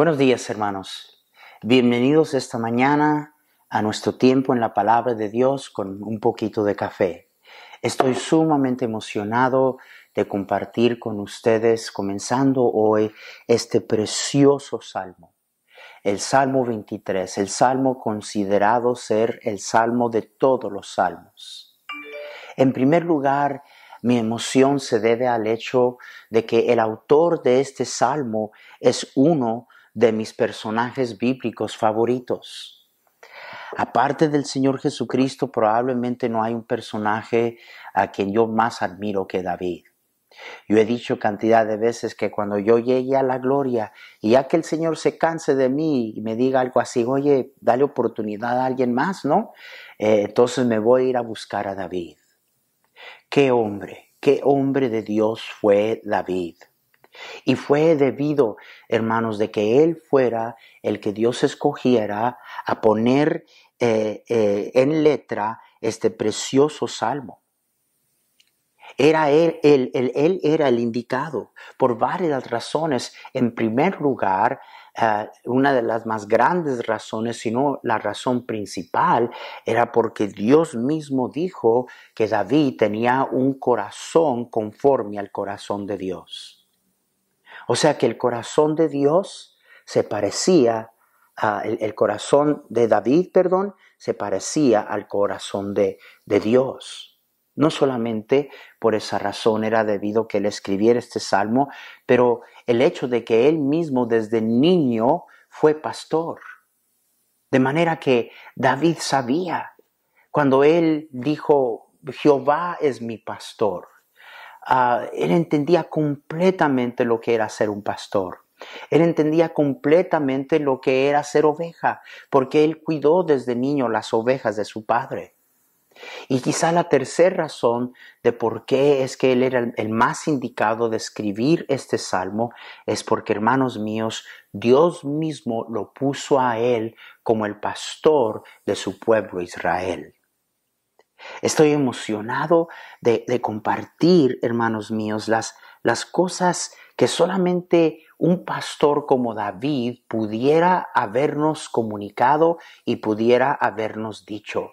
Buenos días hermanos. Bienvenidos esta mañana a nuestro tiempo en la palabra de Dios con un poquito de café. Estoy sumamente emocionado de compartir con ustedes, comenzando hoy, este precioso salmo. El Salmo 23, el salmo considerado ser el salmo de todos los salmos. En primer lugar, mi emoción se debe al hecho de que el autor de este salmo es uno de mis personajes bíblicos favoritos. Aparte del Señor Jesucristo, probablemente no hay un personaje a quien yo más admiro que David. Yo he dicho cantidad de veces que cuando yo llegue a la gloria y ya que el Señor se canse de mí y me diga algo así, oye, dale oportunidad a alguien más, ¿no? Eh, entonces me voy a ir a buscar a David. Qué hombre, qué hombre de Dios fue David. Y fue debido, hermanos, de que Él fuera el que Dios escogiera a poner eh, eh, en letra este precioso salmo. Era él, él, él, era el indicado por varias razones. En primer lugar, eh, una de las más grandes razones, sino la razón principal, era porque Dios mismo dijo que David tenía un corazón conforme al corazón de Dios. O sea que el corazón de Dios se parecía, a, el, corazón de David, perdón, se parecía al corazón de, de Dios. No solamente por esa razón era debido que él escribiera este salmo, pero el hecho de que él mismo desde niño fue pastor. De manera que David sabía, cuando él dijo, Jehová es mi pastor, Ah, él entendía completamente lo que era ser un pastor. Él entendía completamente lo que era ser oveja, porque él cuidó desde niño las ovejas de su padre. Y quizá la tercera razón de por qué es que él era el más indicado de escribir este salmo es porque, hermanos míos, Dios mismo lo puso a él como el pastor de su pueblo Israel. Estoy emocionado de, compartir, hermanos míos, las, cosas que solamente un pastor como David pudiera habernos comunicado y pudiera habernos dicho.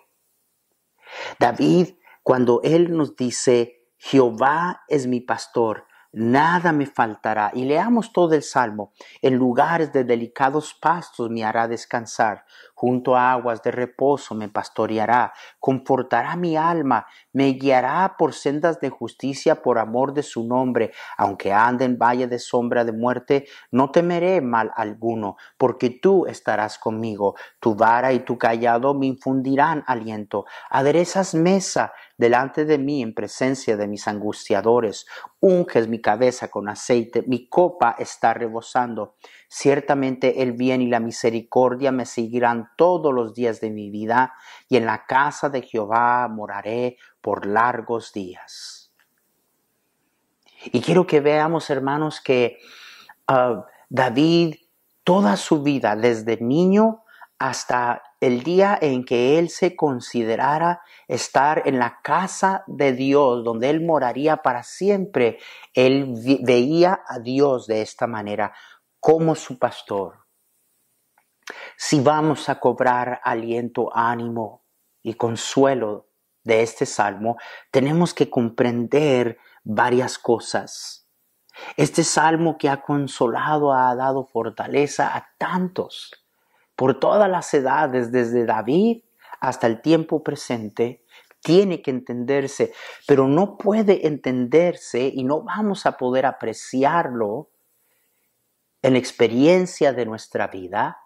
David, cuando él nos dice, Jehová es mi pastor, nada me faltará. Y leamos todo el Salmo. En lugares de delicados pastos me hará descansar, junto a aguas de reposo me pastoreará, confortará mi alma, me guiará por sendas de justicia por amor de su nombre. Aunque ande en valle de sombra de muerte, no temeré mal alguno, porque tú estarás conmigo. Tu vara y tu callado me infundirán aliento. Aderezas mesa delante de mí en presencia de mis angustiadores. Unges mi cabeza con aceite, mi copa está rebosando. Ciertamente el bien y la misericordia me seguirán todos los días de mi vida, y en la casa de Jehová moraré por largos días. Y quiero que veamos, hermanos, que ah, David, toda su vida, desde niño hasta el día en que él se considerara estar en la casa de Dios, donde él moraría para siempre, él veía a Dios de esta manera, como su pastor. Si vamos a cobrar aliento, ánimo y consuelo de este salmo, tenemos que comprender varias cosas. Este salmo que ha consolado, ha dado fortaleza a tantos por todas las edades, desde David hasta el tiempo presente, tiene que entenderse, pero no puede entenderse y no vamos a poder apreciarlo en la experiencia de nuestra vida.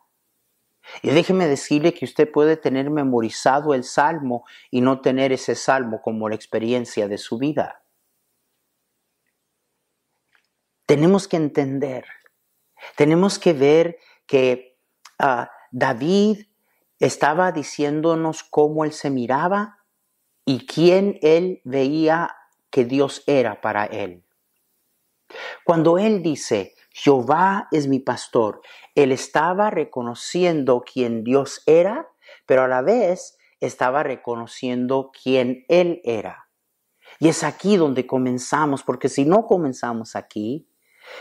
Y déjeme decirle que usted puede tener memorizado el salmo y no tener ese salmo como la experiencia de su vida. Tenemos que entender, tenemos que ver que ah, David estaba diciéndonos cómo él se miraba y quién él veía que Dios era para él. Cuando él dice, Jehová es mi pastor, él estaba reconociendo quién Dios era, pero a la vez estaba reconociendo quién él era. Y es aquí donde comenzamos, porque si no comenzamos aquí,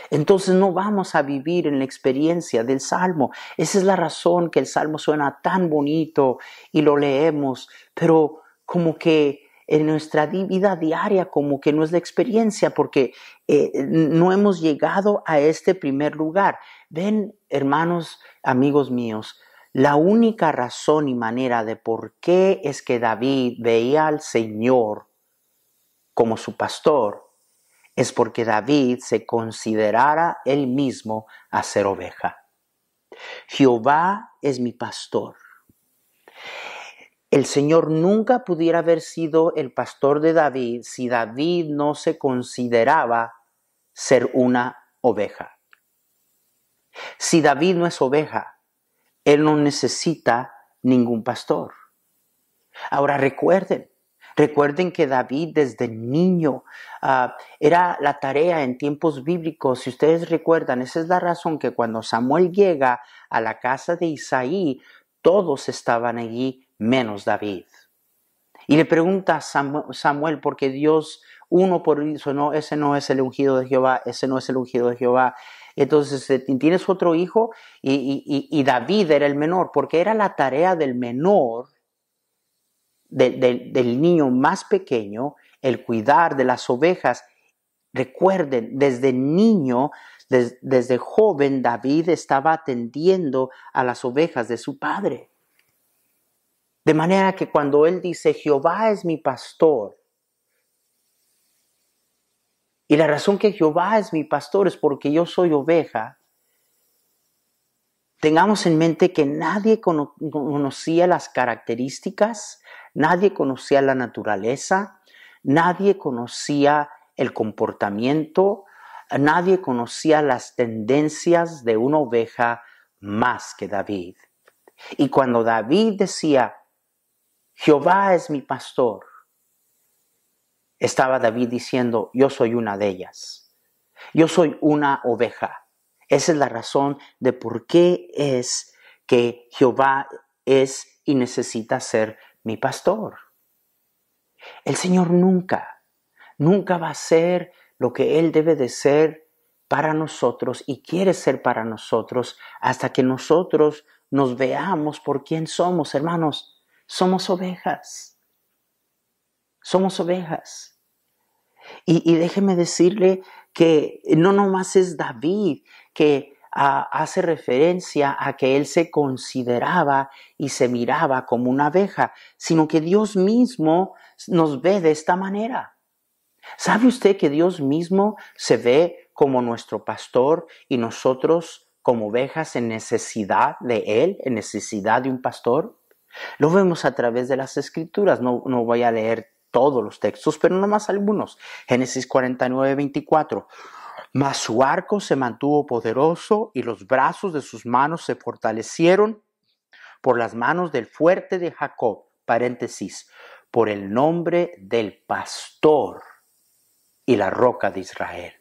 Entonces no vamos a vivir en la experiencia del Salmo. Esa es la razón que el Salmo suena tan bonito y lo leemos, pero como que en nuestra vida diaria como que no es la experiencia porque eh, no hemos llegado a este primer lugar. Ven, hermanos, amigos míos, la única razón y manera de por qué es que David veía al Señor como su pastor es porque David se considerara él mismo a ser oveja. Jehová es mi pastor. El Señor nunca pudiera haber sido el pastor de David si David no se consideraba ser una oveja. Si David no es oveja, él no necesita ningún pastor. Ahora recuerden, recuerden que David desde niño ah, era la tarea en tiempos bíblicos. Si ustedes recuerdan, esa es la razón que cuando Samuel llega a la casa de Isaí, todos estaban allí menos David. Y le pregunta a Samuel, porque Dios, uno por eso, no, ese no es el ungido de Jehová, ese no es el ungido de Jehová. Entonces eh, tienes otro hijo y, David era el menor, porque era la tarea del menor, del niño más pequeño, el cuidar de las ovejas. Recuerden, desde niño, desde joven, David estaba atendiendo a las ovejas de su padre. De manera que cuando él dice, Jehová es mi pastor, y la razón que Jehová es mi pastor es porque yo soy oveja, tengamos en mente que nadie conocía las características, nadie conocía la naturaleza, nadie conocía el comportamiento, nadie conocía las tendencias de una oveja más que David. Y cuando David decía, Jehová es mi pastor. Estaba David diciendo, yo soy una de ellas. Yo soy una oveja. Esa es la razón de por qué es que Jehová es y necesita ser mi pastor. El Señor nunca, nunca va a ser lo que Él debe de ser para nosotros y quiere ser para nosotros hasta que nosotros nos veamos por quién somos, hermanos. Somos ovejas. Somos ovejas. Y, déjeme decirle que no nomás es David que ah, hace referencia a que él se consideraba y se miraba como una abeja, sino que Dios mismo nos ve de esta manera. ¿Sabe usted que Dios mismo se ve como nuestro pastor y nosotros como ovejas en necesidad de Él, en necesidad de un pastor? Lo vemos a través de las escrituras, no, voy a leer todos los textos, pero nomás algunos. Génesis 49, 24. Mas su arco se mantuvo poderoso y los brazos de sus manos se fortalecieron por las manos del fuerte de Jacob, paréntesis, por el nombre del pastor y la roca de Israel.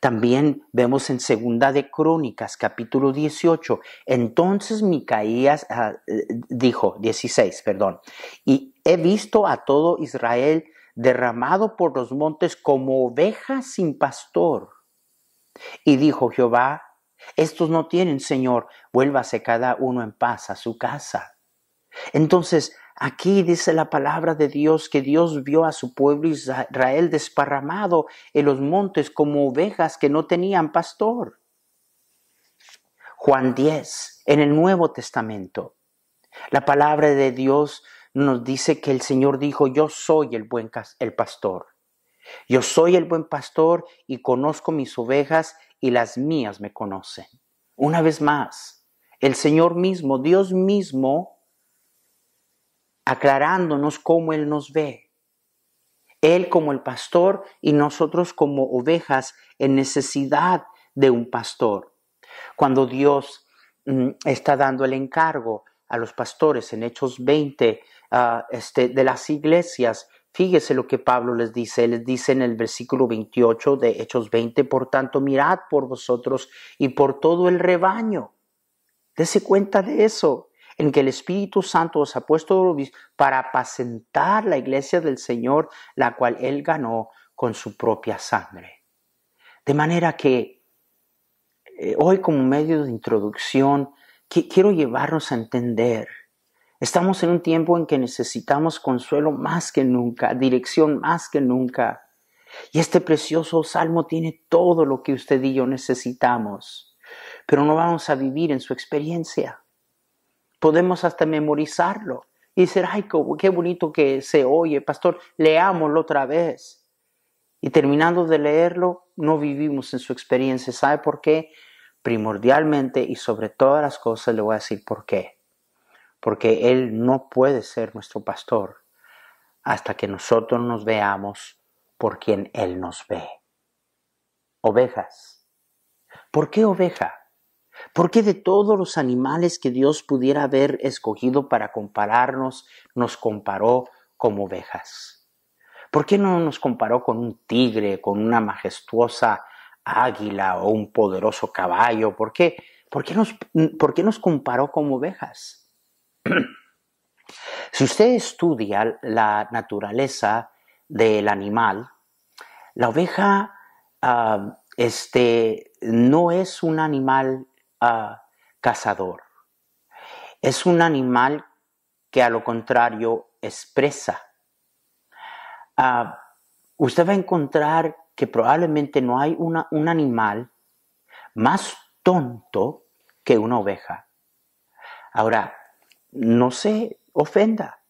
También vemos en Segunda de Crónicas, capítulo 18, entonces Micaías ah, eh, dijo, 16, perdón, y he visto a todo Israel derramado por los montes como ovejas sin pastor. Y dijo Jehová, estos no tienen Señor, vuélvase cada uno en paz a su casa. Entonces Aquí dice la palabra de Dios que Dios vio a su pueblo Israel desparramado en los montes como ovejas que no tenían pastor. Juan 10, en el Nuevo Testamento, la palabra de Dios nos dice que el Señor dijo, yo soy el buen el pastor. Yo soy el buen pastor y conozco mis ovejas y las mías me conocen. Una vez más, el Señor mismo, Dios mismo, aclarándonos cómo Él nos ve. Él como el pastor y nosotros como ovejas en necesidad de un pastor. Cuando Dios mm, está dando el encargo a los pastores en Hechos 20 ah, este, de las iglesias, fíjese lo que Pablo les dice. Les dice en el versículo 28 de Hechos 20, por tanto, mirad por vosotros y por todo el rebaño. Dese cuenta de eso en que el Espíritu Santo os ha puesto para apacentar la iglesia del Señor, la cual Él ganó con su propia sangre. De manera que eh, hoy como medio de introducción quiero llevarnos a entender. Estamos en un tiempo en que necesitamos consuelo más que nunca, dirección más que nunca. Y este precioso salmo tiene todo lo que usted y yo necesitamos, pero no vamos a vivir en su experiencia. Podemos hasta memorizarlo y decir, ay, qué bonito que se oye, pastor, leámoslo otra vez. Y terminando de leerlo, no vivimos en su experiencia. ¿Sabe por qué? Primordialmente y sobre todas las cosas le voy a decir por qué. Porque Él no puede ser nuestro pastor hasta que nosotros nos veamos por quien Él nos ve. Ovejas. ¿Por qué oveja? ¿Por qué de todos los animales que Dios pudiera haber escogido para compararnos, nos comparó como ovejas? ¿Por qué no nos comparó con un tigre, con una majestuosa águila o un poderoso caballo? ¿Por qué, por qué, nos, por qué nos comparó como ovejas? Si usted estudia la naturaleza del animal, la oveja ah, este, no es un animal ah, cazador, es un animal que a lo contrario expresa. Ah, usted va a encontrar que probablemente no hay un animal más tonto que una oveja. Ahora, no se ofenda.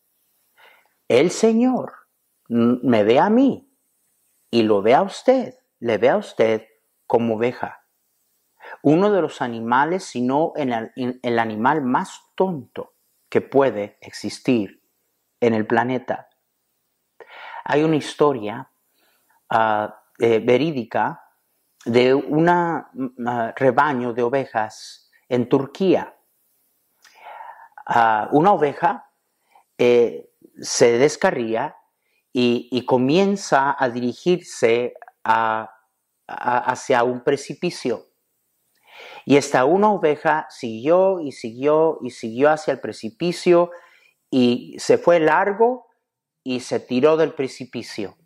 El Señor me ve a mí y lo ve a usted, le ve a usted como oveja. Uno de los animales, sino el, el animal más tonto que puede existir en el planeta. Hay una historia ah, eh, verídica de un mm, rebaño de ovejas en Turquía. Ah, una oveja eh, se descarría y, comienza a dirigirse hacia un precipicio. Y esta una oveja siguió y siguió y siguió hacia el precipicio y se fue largo y se tiró del precipicio.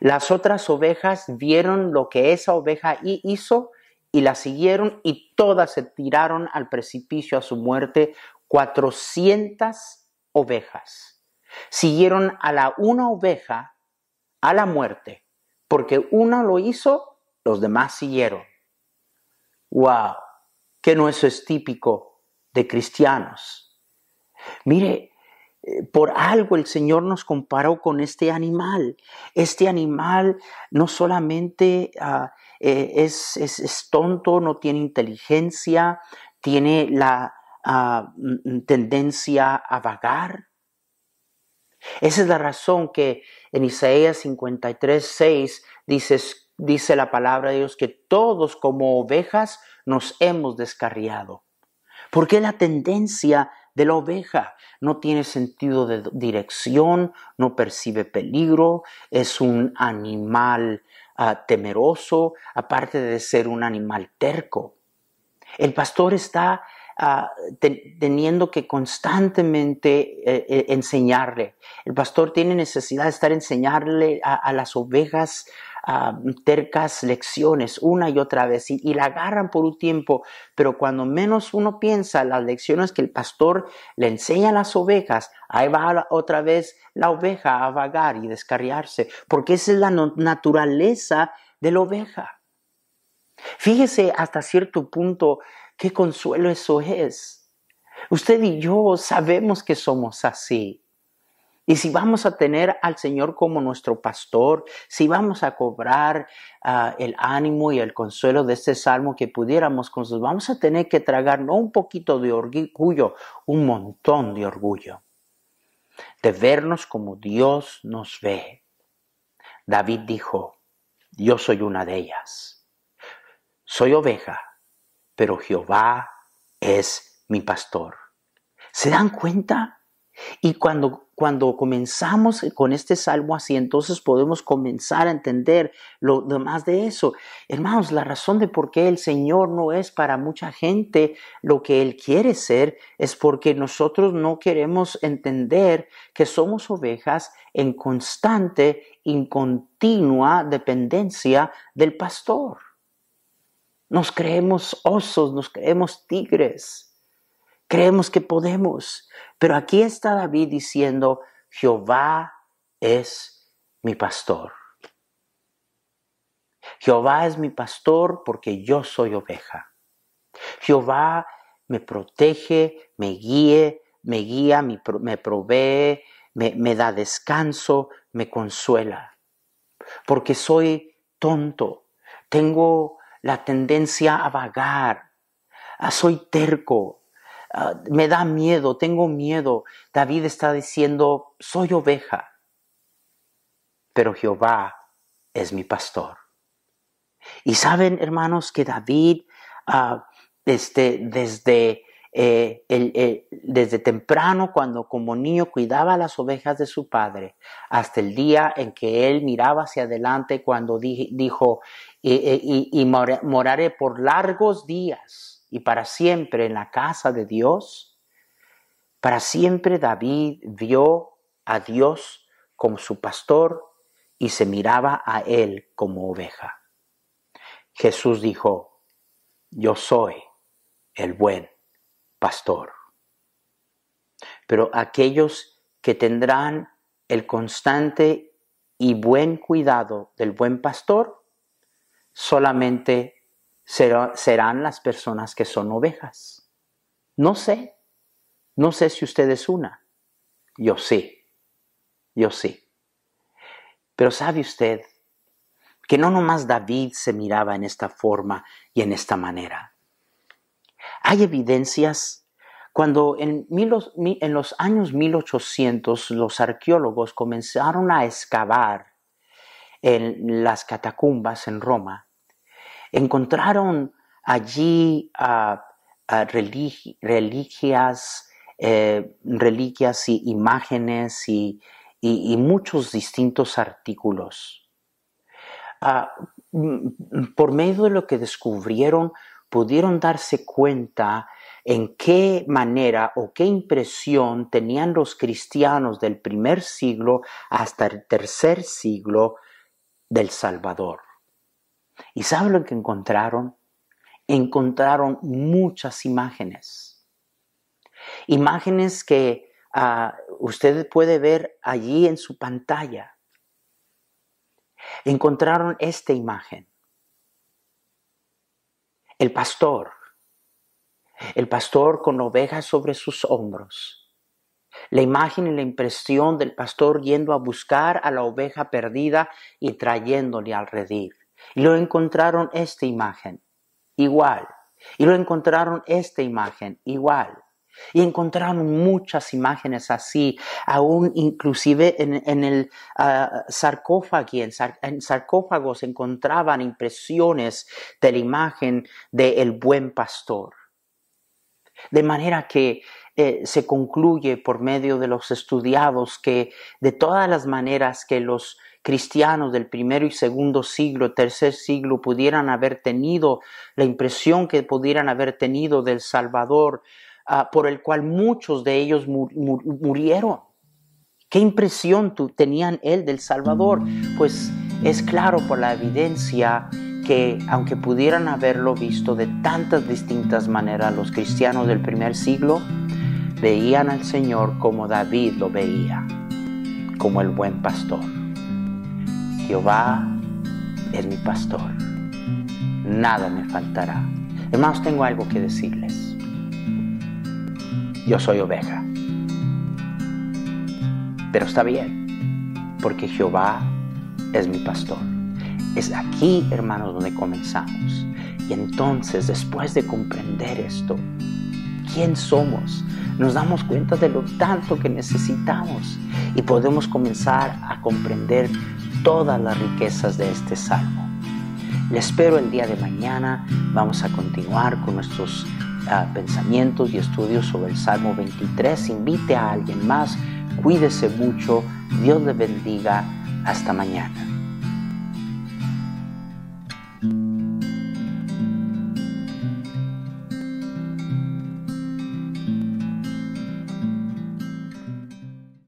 Las otras ovejas vieron lo que esa oveja hizo y la siguieron y todas se tiraron al precipicio a su muerte, 400 ovejas siguieron a la una oveja a la muerte, porque una lo hizo, los demás siguieron. ¡Wow! Que no eso es típico de cristianos. Mire, eh, por algo el Señor nos comparó con este animal. Este animal no solamente ah, eh, es, es, tonto, no tiene inteligencia, tiene la ah, tendencia a vagar, esa es la razón que en Isaías 53, 6 dice, dice la palabra de Dios que todos como ovejas nos hemos descarriado. Porque la tendencia de la oveja no tiene sentido de dirección, no percibe peligro, es un animal ah, temeroso, aparte de ser un animal terco. El pastor está teniendo que constantemente eh, eh, enseñarle. El pastor tiene necesidad de estar enseñarle a, las ovejas tercas lecciones una y otra vez y, la agarran por un tiempo, pero cuando menos uno piensa las lecciones que el pastor le enseña a las ovejas, ahí va otra vez la oveja a vagar y descarriarse, porque esa es la naturaleza de la oveja. Fíjese hasta cierto punto Qué consuelo eso es. Usted y yo sabemos que somos así. Y si vamos a tener al Señor como nuestro pastor, si vamos a cobrar ah, el ánimo y el consuelo de este salmo que pudiéramos con vamos a tener que tragar no un poquito de orgullo, un montón de orgullo, de vernos como Dios nos ve. David dijo, yo soy una de ellas. Soy oveja pero Jehová es mi pastor. ¿Se dan cuenta? Y cuando, cuando comenzamos con este salmo así, entonces podemos comenzar a entender lo demás de eso. Hermanos, la razón de por qué el Señor no es para mucha gente lo que Él quiere ser es porque nosotros no queremos entender que somos ovejas en constante y continua dependencia del pastor. Nos creemos osos, nos creemos tigres Creemos que podemos. Pero aquí está David diciendo, Jehová es mi pastor. Jehová es mi pastor porque yo soy oveja. Jehová me protege, me guíe, me guía, me provee, me, me da descanso, me consuela. Porque soy tonto, tengo la tendencia a vagar, soy terco, Ah, me da miedo, tengo miedo. David está diciendo, soy oveja, pero Jehová es mi pastor. Y saben, hermanos, que David, uh, este, desde, eh, desde temprano, cuando como niño cuidaba las ovejas de su padre, hasta el día en que él miraba hacia adelante cuando dijo, y moraré por largos días y para siempre en la casa de Dios, para siempre David vio a Dios como su pastor y se miraba a él como oveja. Jesús dijo, yo soy el buen pastor. Pero aquellos que tendrán el constante y buen cuidado del buen pastor, solamente serán las personas que son ovejas. No sé, no sé si usted es una. Yo sí, yo sí. Pero sabe usted que no nomás David se miraba en esta forma y en esta manera. Hay evidencias cuando en, en los años 1800 los arqueólogos comenzaron a excavar en las catacumbas en Roma encontraron allí reliquias, eh, reliquias y imágenes y, muchos distintos artículos. Ah, mm, por medio de lo que descubrieron, pudieron darse cuenta en qué manera o qué impresión tenían los cristianos del primer siglo hasta el tercer siglo del Salvador. ¿Y saben lo que encontraron? Encontraron muchas imágenes. Imágenes que uh, usted puede ver allí en su pantalla. Encontraron esta imagen. El pastor. El pastor con ovejas sobre sus hombros. La imagen y la impresión del pastor yendo a buscar a la oveja perdida y trayéndole al redil. Y lo encontraron esta imagen, igual. Y lo encontraron esta imagen, igual. Y encontraron muchas imágenes así, aún inclusive en, el uh, sarcófago, en, en, sarcófagos encontraban impresiones de la imagen del buen pastor. De manera que eh, se concluye por medio de los estudiados que de todas las maneras que los cristianos del primero y segundo siglo, tercer siglo, pudieran haber tenido la impresión que pudieran haber tenido del Salvador, ah, por el cual muchos de ellos murieron. ¿Qué impresión tenían él del Salvador? Pues es claro por la evidencia que aunque pudieran haberlo visto de tantas distintas maneras los cristianos del primer siglo, veían al Señor como David lo veía, como el buen pastor. Jehová es mi pastor, nada me faltará. Hermanos, tengo algo que decirles. Yo soy oveja. Pero está bien, porque Jehová es mi pastor. Es aquí, hermanos, donde comenzamos. Y entonces, después de comprender esto, quién somos, nos damos cuenta de lo tanto que necesitamos y podemos comenzar a comprender todas las riquezas de este salmo. Les espero el día de mañana. Vamos a continuar con nuestros ah, pensamientos y estudios sobre el Salmo 23. Invite a alguien más, cuídese mucho, Dios le bendiga, hasta mañana.